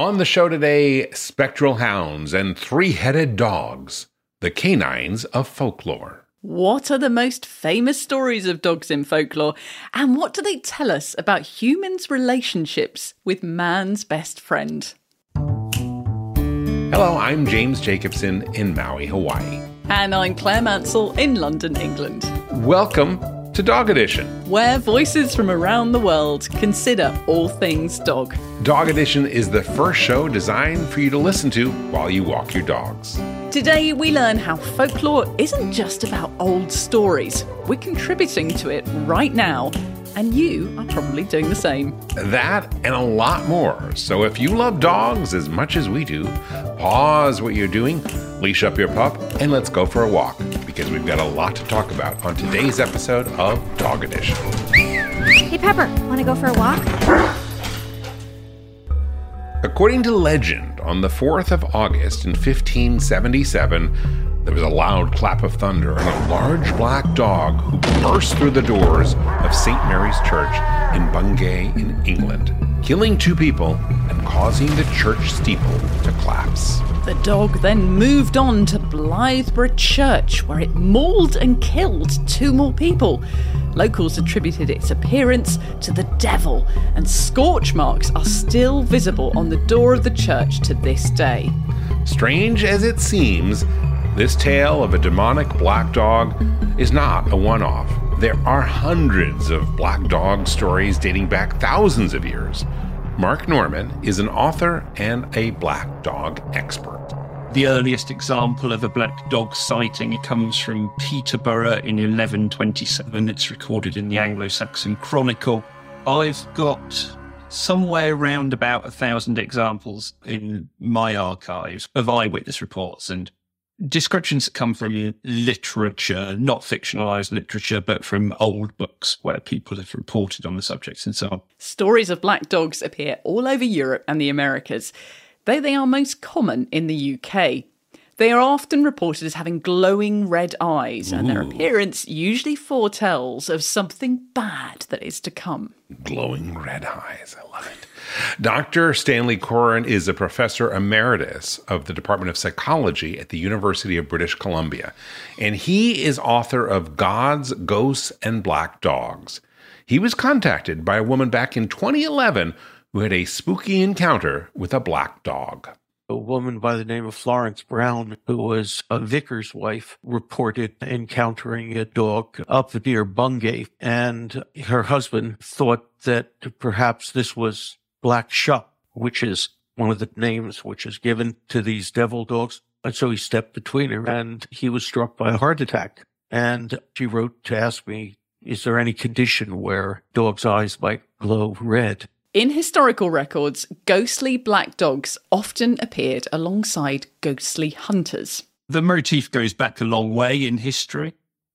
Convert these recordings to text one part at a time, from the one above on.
On the show today, spectral hounds and three headed dogs, the canines of folklore. What are the most famous stories of dogs in folklore? And what do they tell us about humans' relationships with man's best friend? Hello, I'm James Jacobson in Maui, Hawaii. And I'm Claire Mansell in London, England. Welcome to Dog Edition, where voices from around the world consider all things dog. Dog Edition is the first show designed for you to listen to while you walk your dogs. Today, we learn how folklore isn't just about old stories. We're contributing to it right now, and you are probably doing the same. That and a lot more. So if you love dogs as much as we do, pause what you're doing, leash up your pup, and let's go for a walk because we've got a lot to talk about on today's episode of Dog Edition. Hey, Pepper, want to go for a walk? According to legend, on the 4th of August in 1577, there was a loud clap of thunder and a large black dog who burst through the doors of St. Mary's Church in Bungay in England, killing two people and causing the church steeple to collapse. The dog then moved on to Blythburgh Church, where it mauled and killed two more people. Locals attributed its appearance to the devil, and scorch marks are still visible on the door of the church to this day. Strange as it seems, this tale of a demonic black dog is not a one off. There are hundreds of black dog stories dating back thousands of years. Mark Norman is an author and a black dog expert. The earliest example of a black dog sighting comes from Peterborough in 1127. It's recorded in the Anglo Saxon Chronicle. I've got somewhere around about a thousand examples in my archives of eyewitness reports and descriptions that come from literature, not fictionalized literature, but from old books where people have reported on the subjects and so on. Stories of black dogs appear all over Europe and the Americas though they are most common in the UK. They are often reported as having glowing red eyes, and their appearance usually foretells of something bad that is to come. Glowing red eyes, I love it. Dr. Stanley Coren is a professor emeritus of the Department of Psychology at the University of British Columbia, and he is author of Gods, Ghosts, and Black Dogs. He was contacted by a woman back in 2011 who had a spooky encounter with a black dog. A woman by the name of Florence Brown, who was a vicar's wife, reported encountering a dog up near Bungay, and her husband thought that perhaps this was Black Shuck, which is one of the names which is given to these devil dogs. And so he stepped between her and he was struck by a heart attack. And she wrote to ask me, is there any condition where dogs' eyes might glow red? In historical records, ghostly black dogs often appeared alongside ghostly hunters. The motif goes back a long way in history,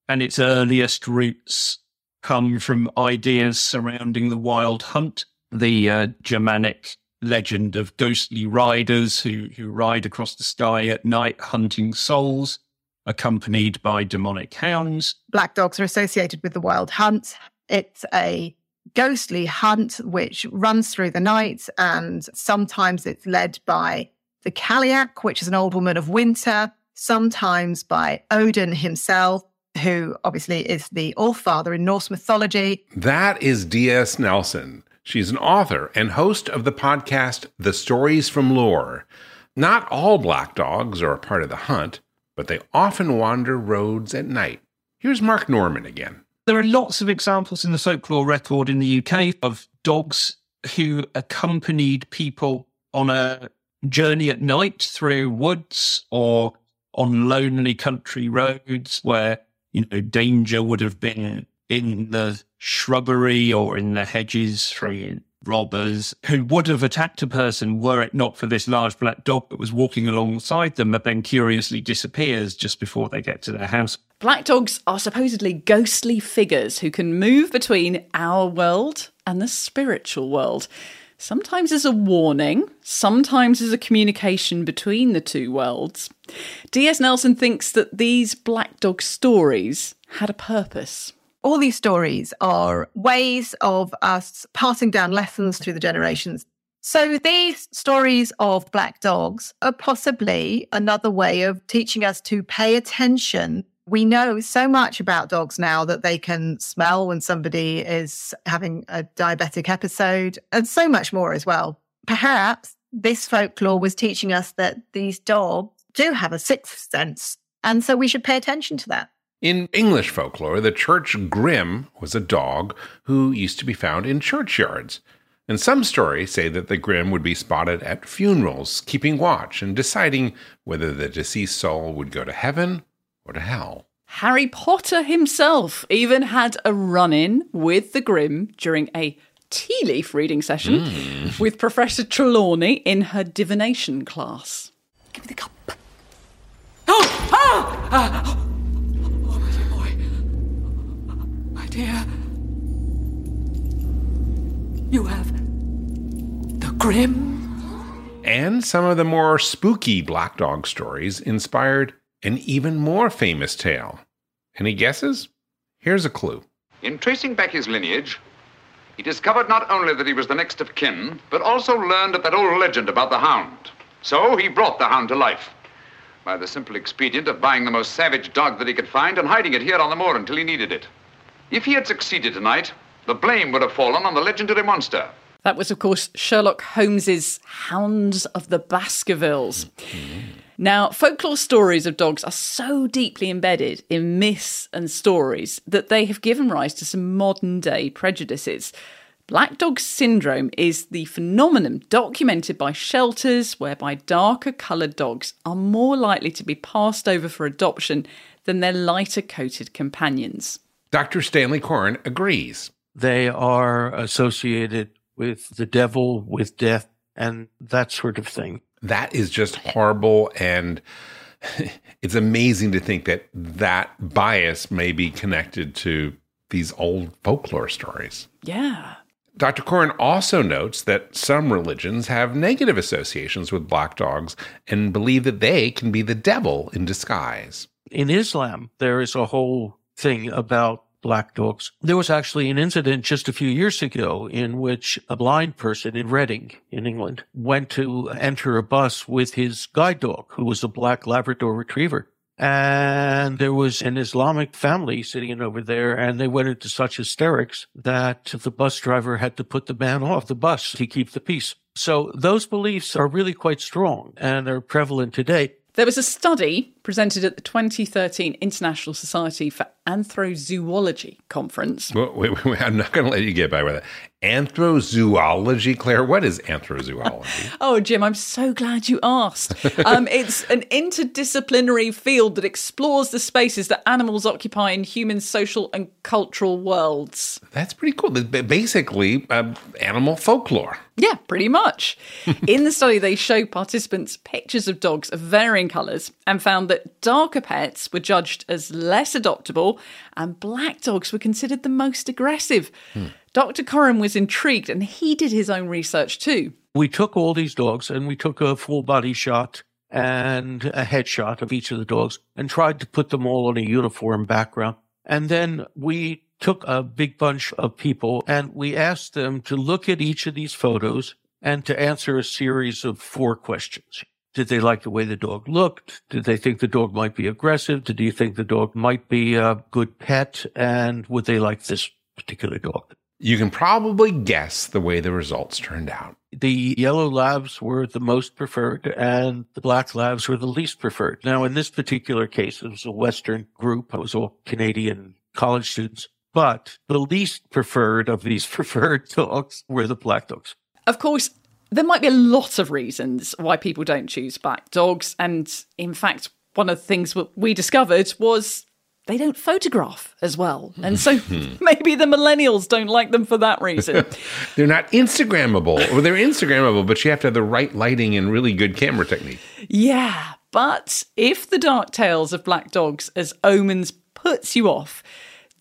and its earliest roots come from ideas surrounding the wild hunt, the uh, Germanic legend of ghostly riders who, who ride across the sky at night hunting souls, accompanied by demonic hounds. Black dogs are associated with the wild hunt. It's a ghostly hunt which runs through the night, and sometimes it's led by the Cailleach, which is an old woman of winter, sometimes by Odin himself, who obviously is the All Father in Norse mythology. That is D.S. Nelson. She's an author and host of the podcast The Stories from Lore. Not all black dogs are a part of the hunt, but they often wander roads at night. Here's Mark Norman again. There are lots of examples in the folklore record in the UK of dogs who accompanied people on a journey at night through woods or on lonely country roads where, you know, danger would have been in the shrubbery or in the hedges from robbers who would have attacked a person were it not for this large black dog that was walking alongside them, but then curiously disappears just before they get to their house. Black dogs are supposedly ghostly figures who can move between our world and the spiritual world. Sometimes as a warning, sometimes as a communication between the two worlds. D.S. Nelson thinks that these black dog stories had a purpose all these stories are ways of us passing down lessons through the generations. So these stories of black dogs are possibly another way of teaching us to pay attention. We know so much about dogs now that they can smell when somebody is having a diabetic episode and so much more as well. Perhaps this folklore was teaching us that these dogs do have a sixth sense. And so we should pay attention to that. In English folklore, the church grim was a dog who used to be found in churchyards. And some stories say that the grim would be spotted at funerals, keeping watch and deciding whether the deceased soul would go to heaven or to hell. Harry Potter himself even had a run in with the Grim during a tea leaf reading session mm. with Professor Trelawney in her divination class. Give me the cup. Oh! Oh! oh, oh my dear boy. My dear. You have the Grim. And some of the more spooky Black Dog stories inspired an even more famous tale. Any guesses? Here's a clue. In tracing back his lineage, he discovered not only that he was the next of kin, but also learned of that old legend about the hound. So he brought the hound to life by the simple expedient of buying the most savage dog that he could find and hiding it here on the moor until he needed it. If he had succeeded tonight, the blame would have fallen on the legendary monster. That was, of course, Sherlock Holmes's Hounds of the Baskervilles. Now, folklore stories of dogs are so deeply embedded in myths and stories that they have given rise to some modern day prejudices. Black dog syndrome is the phenomenon documented by shelters whereby darker coloured dogs are more likely to be passed over for adoption than their lighter coated companions. Dr. Stanley Coren agrees. They are associated with the devil, with death, and that sort of thing that is just horrible and it's amazing to think that that bias may be connected to these old folklore stories. Yeah. Dr. Coren also notes that some religions have negative associations with black dogs and believe that they can be the devil in disguise. In Islam, there is a whole thing about black dogs. There was actually an incident just a few years ago in which a blind person in Reading in England went to enter a bus with his guide dog, who was a black Labrador retriever. And there was an Islamic family sitting over there, and they went into such hysterics that the bus driver had to put the man off the bus to keep the peace. So those beliefs are really quite strong and are prevalent today. There was a study presented at the 2013 International Society for Anthrozoology conference. Wait, I'm not going to let you get by with that. Anthrozoology, Claire. What is anthrozoology? oh, Jim, I'm so glad you asked. Um, it's an interdisciplinary field that explores the spaces that animals occupy in human social and cultural worlds. That's pretty cool. Basically, uh, animal folklore. Yeah, pretty much. in the study, they show participants pictures of dogs of varying colours and found that darker pets were judged as less adoptable and black dogs were considered the most aggressive. Hmm. Dr. Coren was intrigued and he did his own research too. We took all these dogs and we took a full body shot and a headshot of each of the dogs and tried to put them all on a uniform background. And then we took a big bunch of people and we asked them to look at each of these photos and to answer a series of four questions. Did they like the way the dog looked? Did they think the dog might be aggressive? Did you think the dog might be a good pet? And would they like this particular dog? You can probably guess the way the results turned out. The yellow labs were the most preferred and the black labs were the least preferred. Now, in this particular case, it was a Western group. It was all Canadian college students, but the least preferred of these preferred dogs were the black dogs. Of course, there might be a lot of reasons why people don't choose black dogs. And in fact, one of the things we discovered was they don't photograph as well. And so maybe the millennials don't like them for that reason. they're not Instagrammable. Well, they're Instagrammable, but you have to have the right lighting and really good camera technique. Yeah. But if the dark tales of black dogs as omens puts you off,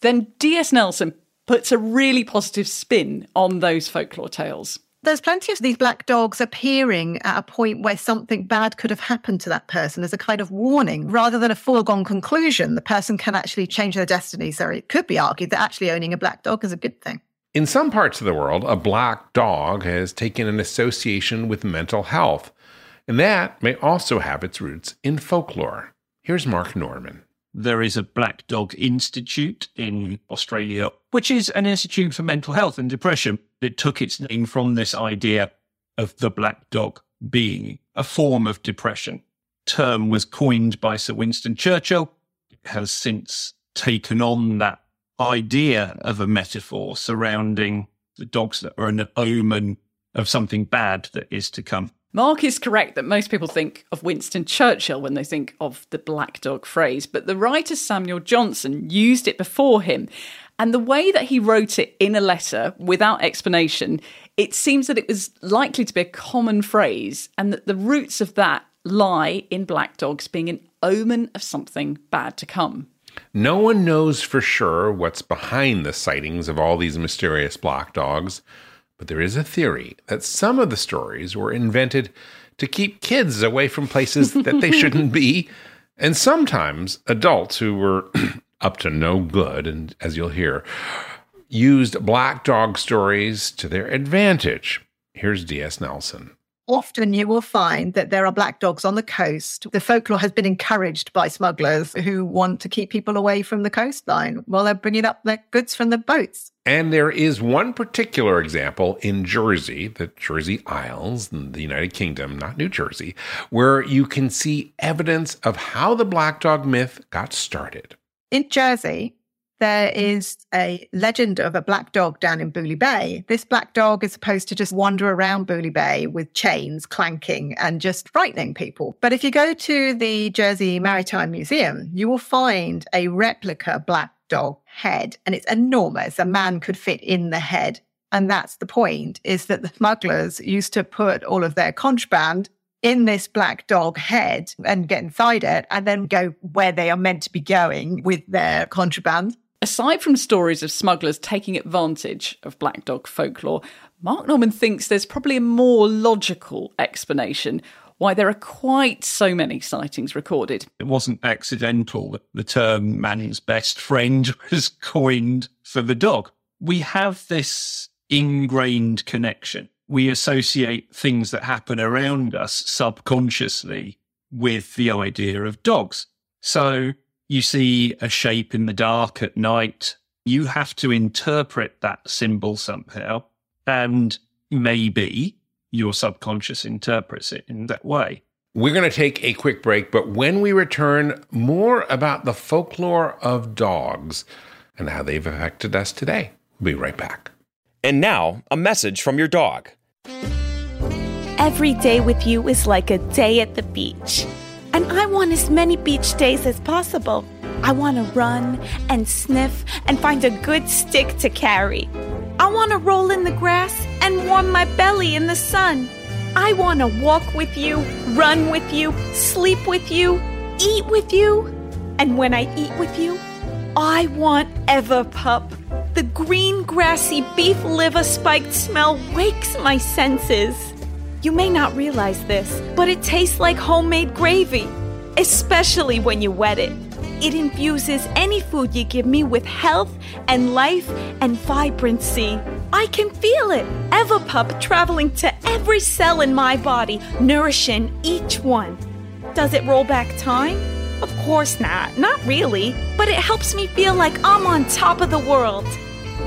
then D.S. Nelson puts a really positive spin on those folklore tales there's plenty of these black dogs appearing at a point where something bad could have happened to that person as a kind of warning rather than a foregone conclusion. The person can actually change their destiny. So it could be argued that actually owning a black dog is a good thing. In some parts of the world, a black dog has taken an association with mental health, and that may also have its roots in folklore. Here's Mark Norman. There is a Black Dog Institute in Australia, which is an institute for mental health and depression. It took its name from this idea of the black dog being a form of depression. Term was coined by Sir Winston Churchill. It has since taken on that idea of a metaphor surrounding the dogs that are an omen of something bad that is to come. Mark is correct that most people think of Winston Churchill when they think of the black dog phrase, but the writer Samuel Johnson used it before him. And the way that he wrote it in a letter without explanation, it seems that it was likely to be a common phrase and that the roots of that lie in black dogs being an omen of something bad to come. No one knows for sure what's behind the sightings of all these mysterious black dogs, but there is a theory that some of the stories were invented to keep kids away from places that they shouldn't be, and sometimes adults who were up to no good, and as you'll hear, used black dog stories to their advantage. Here's D.S. Nelson often you will find that there are black dogs on the coast. The folklore has been encouraged by smugglers who want to keep people away from the coastline while they're bringing up their goods from the boats. And there is one particular example in Jersey, the Jersey Isles in the United Kingdom, not New Jersey, where you can see evidence of how the black dog myth got started. In Jersey, there is a legend of a black dog down in Bouley Bay. This black dog is supposed to just wander around Bouley Bay with chains clanking and just frightening people. But if you go to the Jersey Maritime Museum, you will find a replica black dog head, and it's enormous. A man could fit in the head. And that's the point is that the smugglers used to put all of their contraband in this black dog head and get inside it and then go where they are meant to be going with their contraband. Aside from stories of smugglers taking advantage of black dog folklore, Mark Norman thinks there's probably a more logical explanation why there are quite so many sightings recorded. It wasn't accidental that the term man's best friend was coined for the dog. We have this ingrained connection. We associate things that happen around us subconsciously with the idea of dogs. So you see a shape in the dark at night. You have to interpret that symbol somehow. And maybe your subconscious interprets it in that way. We're going to take a quick break, but when we return, more about the folklore of dogs and how they've affected us today. We'll be right back. And now, a message from your dog. Every day with you is like a day at the beach. And I want as many beach days as possible. I want to run and sniff and find a good stick to carry. I want to roll in the grass and warm my belly in the sun. I want to walk with you, run with you, sleep with you, eat with you. And when I eat with you, I want Everpup. The green, grassy beef liver spiked smell wakes my senses. You may not realize this, but it tastes like homemade gravy, especially when you wet it. It infuses any food you give me with health and life and vibrancy. I can feel it. Everpup traveling to every cell in my body, nourishing each one. Does it roll back time? Of course not. Not really. But it helps me feel like I'm on top of the world.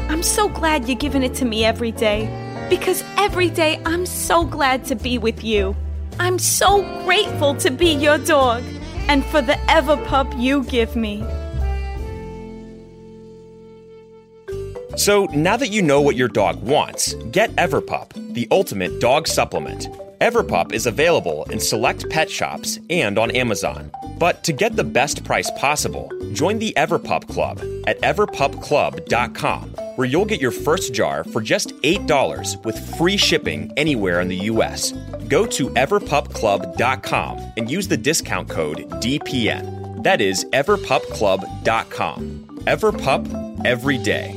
I'm so glad you're giving it to me every day because every day I'm so glad to be with you. I'm so grateful to be your dog and for the Everpup you give me. So now that you know what your dog wants, get Everpup, the ultimate dog supplement. Everpup is available in select pet shops and on Amazon. But to get the best price possible, join the Everpup Club at everpupclub.com, where you'll get your first jar for just $8 with free shipping anywhere in the US. Go to everpupclub.com and use the discount code DPN. That is everpupclub.com. Everpup every day.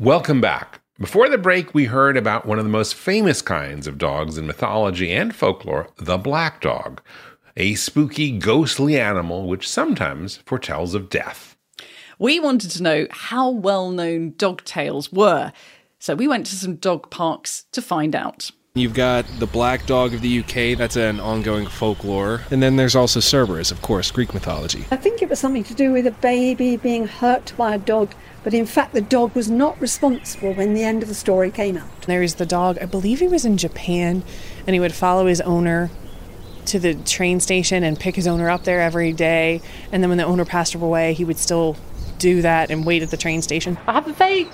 Welcome back. Before the break, we heard about one of the most famous kinds of dogs in mythology and folklore, the black dog, a spooky, ghostly animal which sometimes foretells of death. We wanted to know how well known dog tales were, so we went to some dog parks to find out. You've got the Black Dog of the UK, that's an ongoing folklore. And then there's also Cerberus, of course, Greek mythology. I think it was something to do with a baby being hurt by a dog, but in fact, the dog was not responsible when the end of the story came out. There's the dog, I believe he was in Japan, and he would follow his owner to the train station and pick his owner up there every day. And then when the owner passed away, he would still do that and wait at the train station. I have a vague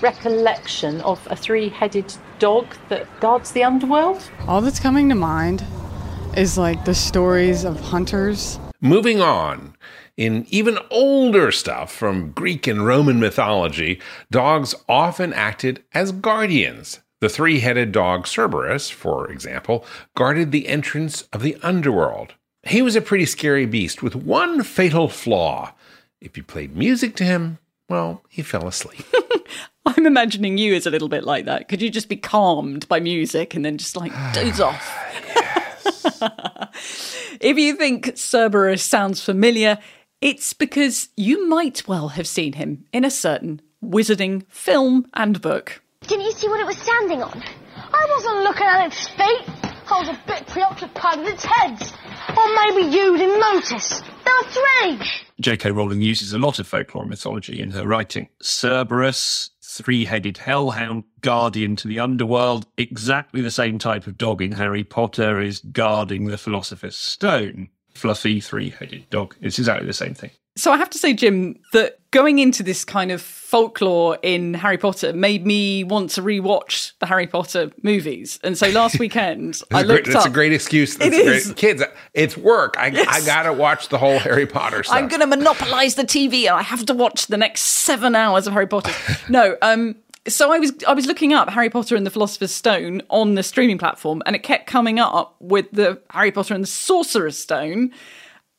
recollection of a three headed dog that guards the underworld. All that's coming to mind is like the stories of hunters. Moving on. In even older stuff from Greek and Roman mythology, dogs often acted as guardians. The three headed dog Cerberus, for example, guarded the entrance of the underworld. He was a pretty scary beast with one fatal flaw. If you played music to him, well, he fell asleep. I'm imagining you as a little bit like that. Could you just be calmed by music and then just like doze off? if you think Cerberus sounds familiar, it's because you might well have seen him in a certain wizarding film and book. Didn't you see what it was standing on? I wasn't looking at its feet. I was a bit preoccupied with its heads. Or maybe you didn't notice. There were three. J.K. Rowling uses a lot of folklore and mythology in her writing. Cerberus, three-headed hellhound, guardian to the underworld, exactly the same type of dog in Harry Potter is guarding the Philosopher's Stone. Fluffy, three-headed dog. It's exactly the same thing. So I have to say, Jim, that going into this kind of folklore in Harry Potter made me want to rewatch the Harry Potter movies. And so last weekend, I looked great, up. That's a great excuse. That's It is. Great. Kids, it's work. I, Yes. I gotta watch the whole Harry Potter stuff. I'm going to monopolize the TV and I have to watch the next seven hours of Harry Potter. no, um, so I was I was looking up Harry Potter and the Philosopher's Stone on the streaming platform, and it kept coming up with the Harry Potter and the Sorcerer's Stone,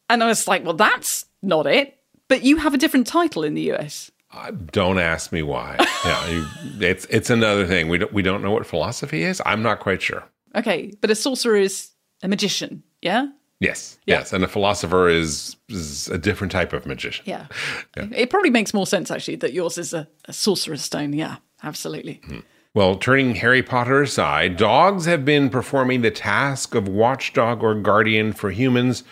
and I was like, well, that's not it. But you have a different title in the US. Uh, don't ask me why. yeah, you, it's it's another thing. We don't we don't know what philosophy is. I'm not quite sure. Okay, but a sorcerer is a magician, yeah? Yes, yes, and a philosopher is is a different type of magician. Yeah. It probably makes more sense actually that yours is a, a sorcerer's stone. Yeah, absolutely. Well, turning Harry Potter aside, dogs have been performing the task of watchdog or guardian for humans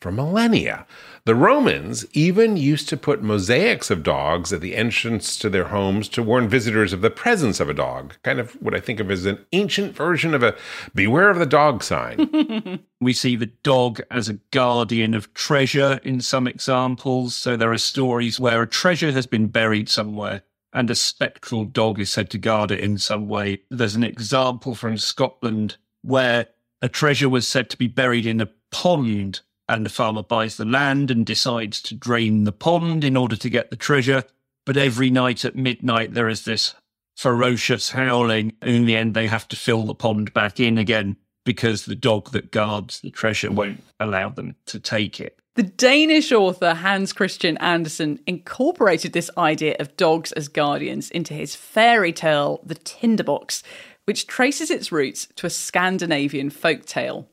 for millennia. The Romans even used to put mosaics of dogs at the entrance to their homes to warn visitors of the presence of a dog. Kind of what I think of as an ancient version of a beware of the dog sign. We see the dog as a guardian of treasure in some examples. So there are stories where a treasure has been buried somewhere and a spectral dog is said to guard it in some way. There's an example from Scotland where a treasure was said to be buried in a pond and the farmer buys the land and decides to drain the pond in order to get the treasure. But every night at midnight, there is this ferocious howling. And in the end, they have to fill the pond back in again because the dog that guards the treasure won't allow them to take it. The Danish author Hans Christian Andersen incorporated this idea of dogs as guardians into his fairy tale, The Tinderbox, which traces its roots to a Scandinavian folk tale.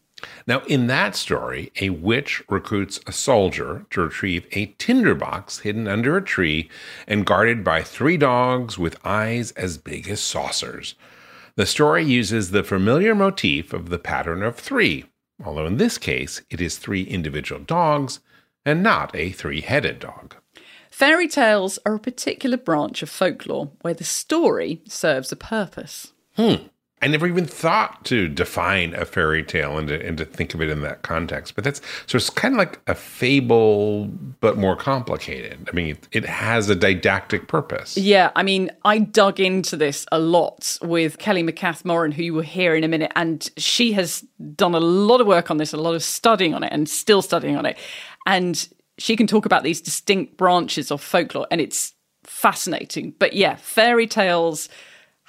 Now, in that story, a witch recruits a soldier to retrieve a tinderbox hidden under a tree and guarded by three dogs with eyes as big as saucers. The story uses the familiar motif of the pattern of three, although in this case it is three individual dogs and not a three headed dog. Fairy tales are a particular branch of folklore where the story serves a purpose. Hmm. I never even thought to define a fairy tale and to, and to think of it in that context. But that's so it's kind of like a fable, but more complicated. I mean, it, it has a didactic purpose. Yeah, I mean, I dug into this a lot with Kelly McCath Moran, who you will hear in a minute, and she has done a lot of work on this, a lot of studying on it, and still studying on it. And she can talk about these distinct branches of folklore, and it's fascinating. But yeah, fairy tales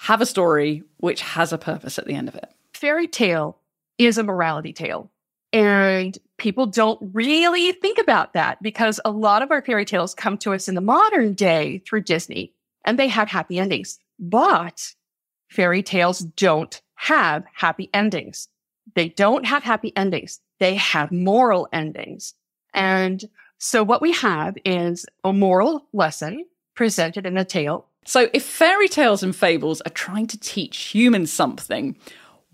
have a story which has a purpose at the end of it. Fairy tale is a morality tale. And people don't really think about that because a lot of our fairy tales come to us in the modern day through Disney and they have happy endings. But fairy tales don't have happy endings. They don't have happy endings. They have moral endings. And so what we have is a moral lesson presented in a tale so, if fairy tales and fables are trying to teach humans something,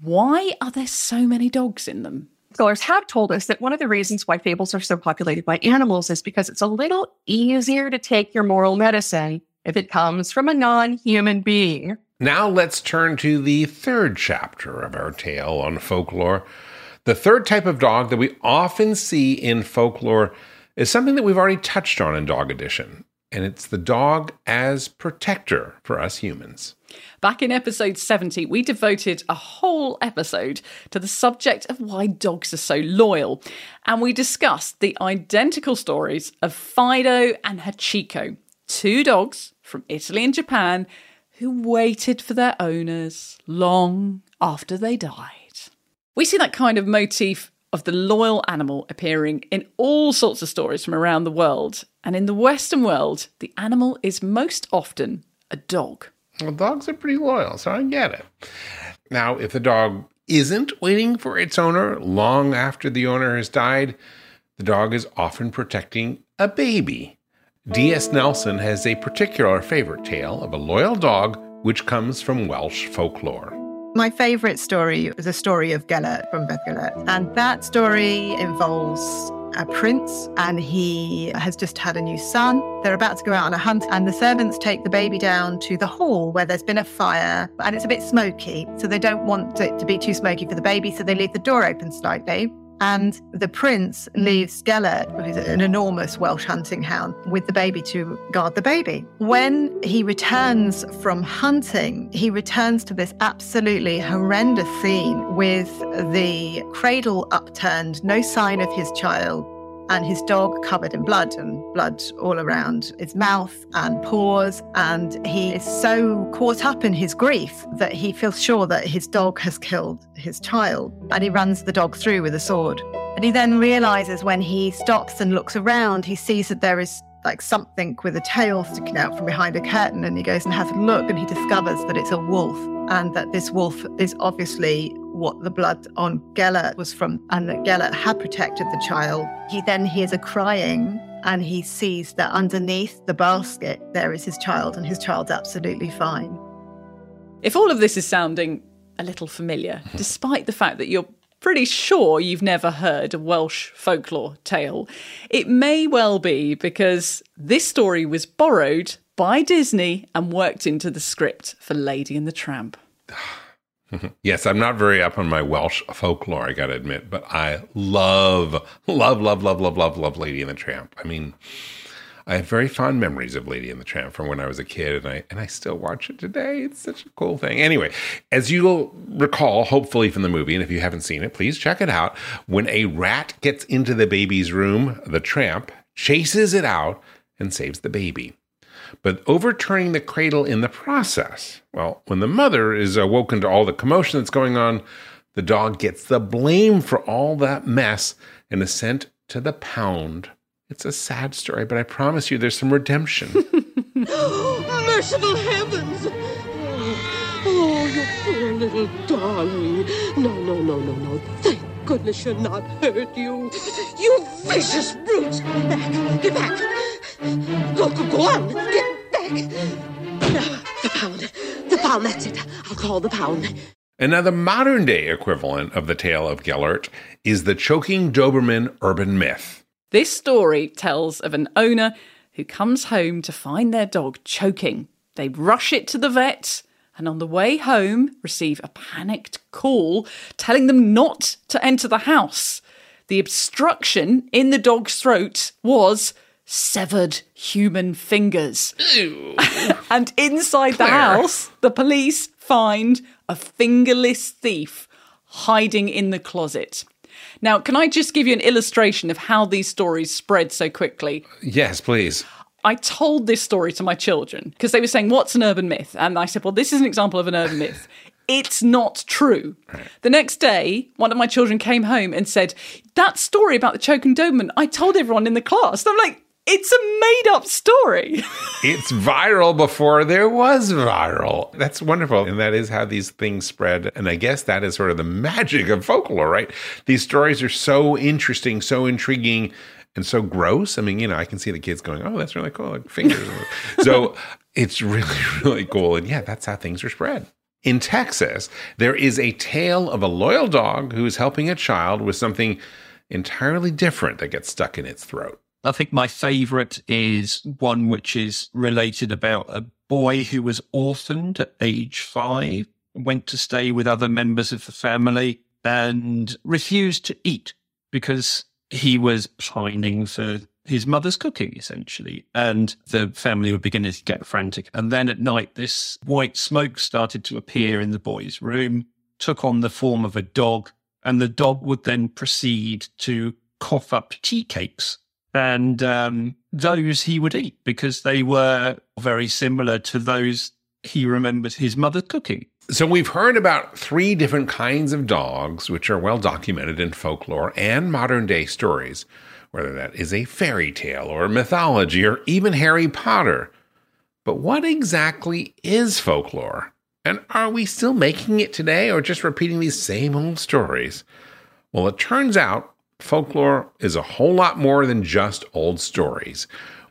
why are there so many dogs in them? Scholars have told us that one of the reasons why fables are so populated by animals is because it's a little easier to take your moral medicine if it comes from a non human being. Now, let's turn to the third chapter of our tale on folklore. The third type of dog that we often see in folklore is something that we've already touched on in Dog Edition and it's the dog as protector for us humans. Back in episode 70, we devoted a whole episode to the subject of why dogs are so loyal, and we discussed the identical stories of Fido and Hachiko, two dogs from Italy and Japan who waited for their owners long after they died. We see that kind of motif of the loyal animal appearing in all sorts of stories from around the world. And in the Western world, the animal is most often a dog. Well, dogs are pretty loyal, so I get it. Now, if the dog isn't waiting for its owner long after the owner has died, the dog is often protecting a baby. D.S. Nelson has a particular favorite tale of a loyal dog which comes from Welsh folklore. My favourite story is a story of Gellert from Bedd Gelert. And that story involves a prince and he has just had a new son. They're about to go out on a hunt and the servants take the baby down to the hall where there's been a fire and it's a bit smoky. So they don't want it to be too smoky for the baby. So they leave the door open slightly. And the prince mm. leaves Gelert, who's an enormous Welsh hunting hound, with the baby to guard the baby. When he returns from hunting, he returns to this absolutely horrendous scene with the cradle upturned, no sign of his child, and his dog covered in blood and blood all around his mouth and paws. And he is so caught up in his grief that he feels sure that his dog has killed his child. And he runs the dog through with a sword. And he then realizes when he stops and looks around, he sees that there is like something with a tail sticking out from behind a curtain. And he goes and has a look and he discovers that it's a wolf and that this wolf is obviously what the blood on Gelert was from and that Gelert had protected the child. He then hears a crying and he sees that underneath the basket there is his child and his child's absolutely fine. If all of this is sounding a little familiar, despite the fact that you're pretty sure you've never heard a Welsh folklore tale, it may well be because this story was borrowed by Disney and worked into the script for Lady and the Tramp. yes, I'm not very up on my Welsh folklore, I gotta admit, but I love, love, love, love, love, love, love Lady and the Tramp. I mean, I have very fond memories of Lady and the Tramp from when I was a kid, and I and I still watch it today. It's such a cool thing. Anyway, as you'll recall, hopefully from the movie, and if you haven't seen it, please check it out. When a rat gets into the baby's room, the tramp chases it out and saves the baby but overturning the cradle in the process. Well, when the mother is awoken to all the commotion that's going on, the dog gets the blame for all that mess and is sent to the pound. It's a sad story, but I promise you there's some redemption. Merciful heavens! Oh, oh, you poor little darling. No, no, no, no, no. Thank goodness you're not hurt, you. You vicious brute! Get back! Get back! Go, go, go on! Get back! Now, the pound. The pound, that's it. I'll call the pound. And now the modern day equivalent of the tale of Gellert is the choking Doberman urban myth. This story tells of an owner who comes home to find their dog choking. They rush it to the vet and on the way home receive a panicked call telling them not to enter the house. The obstruction in the dog's throat was severed human fingers. and inside the house, the police find a fingerless thief hiding in the closet. Now, can I just give you an illustration of how these stories spread so quickly? Yes, please. I told this story to my children because they were saying, What's an urban myth? And I said, Well, this is an example of an urban myth. It's not true. The next day, one of my children came home and said, That story about the choking Doberman, I told everyone in the class. And I'm like, It's a made up story. It's viral before there was viral. That's wonderful. And that is how these things spread. And I guess that is sort of the magic of folklore, right? These stories are so interesting, so intriguing, and so gross. I mean, you know, I can see the kids going, oh, that's really cool, like fingers. so it's really, really cool. And yeah, that's how things are spread. In Texas, there is a tale of a loyal dog who is helping a child with something entirely different that gets stuck in its throat. I think my favorite is one which is related about a boy who was orphaned at age five, went to stay with other members of the family and refused to eat because he was pining for his mother's cooking, essentially. And the family were beginning to get frantic. And then at night, this white smoke started to appear in the boy's room, took on the form of a dog, and the dog would then proceed to cough up tea cakes. And um, those he would eat because they were very similar to those he remembered his mother cooking. So, we've heard about three different kinds of dogs, which are well documented in folklore and modern day stories, whether that is a fairy tale or mythology or even Harry Potter. But what exactly is folklore? And are we still making it today or just repeating these same old stories? Well, it turns out folklore is a whole lot more than just old stories.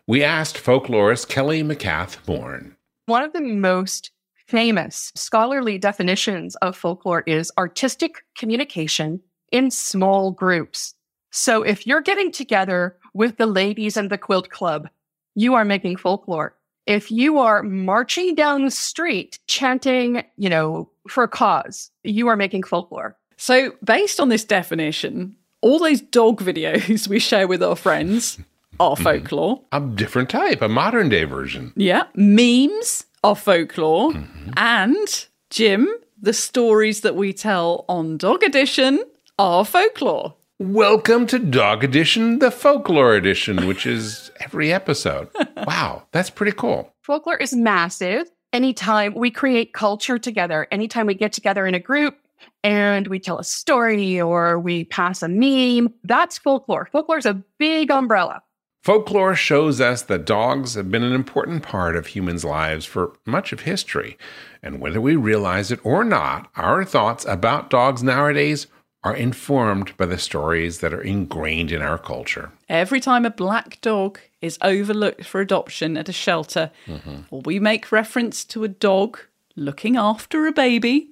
We asked folklorist Kelly McCath Bourne. One of the most famous scholarly definitions of folklore is artistic communication in small groups. So if you're getting together with the ladies and the quilt club, you are making folklore. If you are marching down the street chanting, you know, for a cause, you are making folklore. So, based on this definition, all those dog videos we share with our friends are mm-hmm. folklore. A different type, a modern day version. Yeah. Memes are folklore. And, Jim, the stories that we tell on Dog Edition are folklore. Welcome to Dog Edition, the Folklore Edition, which is every episode. wow, that's pretty cool. Folklore is massive. Anytime we create culture together, anytime we get together in a group and we tell a story or we pass a meme, that's folklore. Folklore is a big umbrella. Folklore shows us that dogs have been an important part of humans' lives for much of history. And whether we realize it or not, our thoughts about dogs nowadays are informed by the stories that are ingrained in our culture. Every time a black dog is overlooked for adoption at a shelter, mm-hmm. or we make reference to a dog looking after a baby,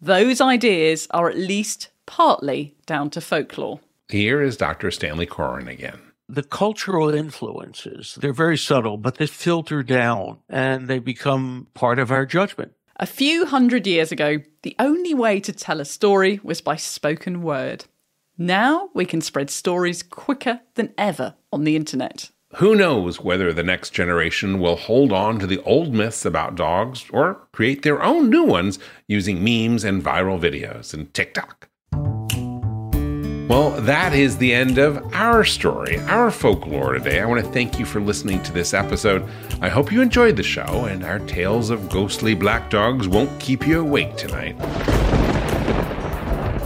those ideas are at least partly down to folklore. Here is Dr. Stanley Coren again. The cultural influences, they're very subtle, but they filter down and they become part of our judgment. A few hundred years ago, the only way to tell a story was by spoken word. Now we can spread stories quicker than ever on the internet. Who knows whether the next generation will hold on to the old myths about dogs or create their own new ones using memes and viral videos and TikTok. Well, that is the end of our story, our folklore today. I want to thank you for listening to this episode. I hope you enjoyed the show, and our tales of ghostly black dogs won't keep you awake tonight.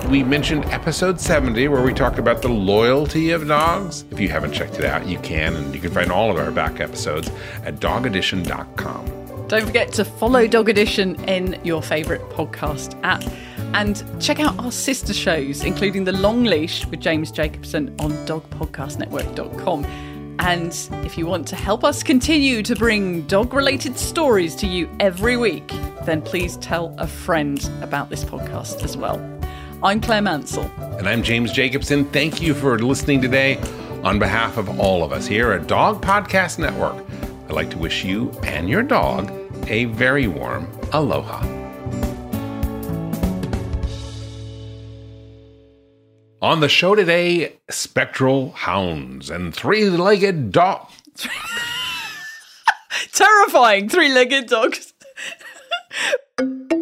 We mentioned episode 70, where we talked about the loyalty of dogs. If you haven't checked it out, you can, and you can find all of our back episodes at dogedition.com. Don't forget to follow Dog Edition in your favourite podcast app. And check out our sister shows, including The Long Leash with James Jacobson on dogpodcastnetwork.com. And if you want to help us continue to bring dog related stories to you every week, then please tell a friend about this podcast as well. I'm Claire Mansell. And I'm James Jacobson. Thank you for listening today. On behalf of all of us here at Dog Podcast Network, I'd like to wish you and your dog a very warm aloha. On the show today, spectral hounds and three legged dogs. Terrifying three legged dogs.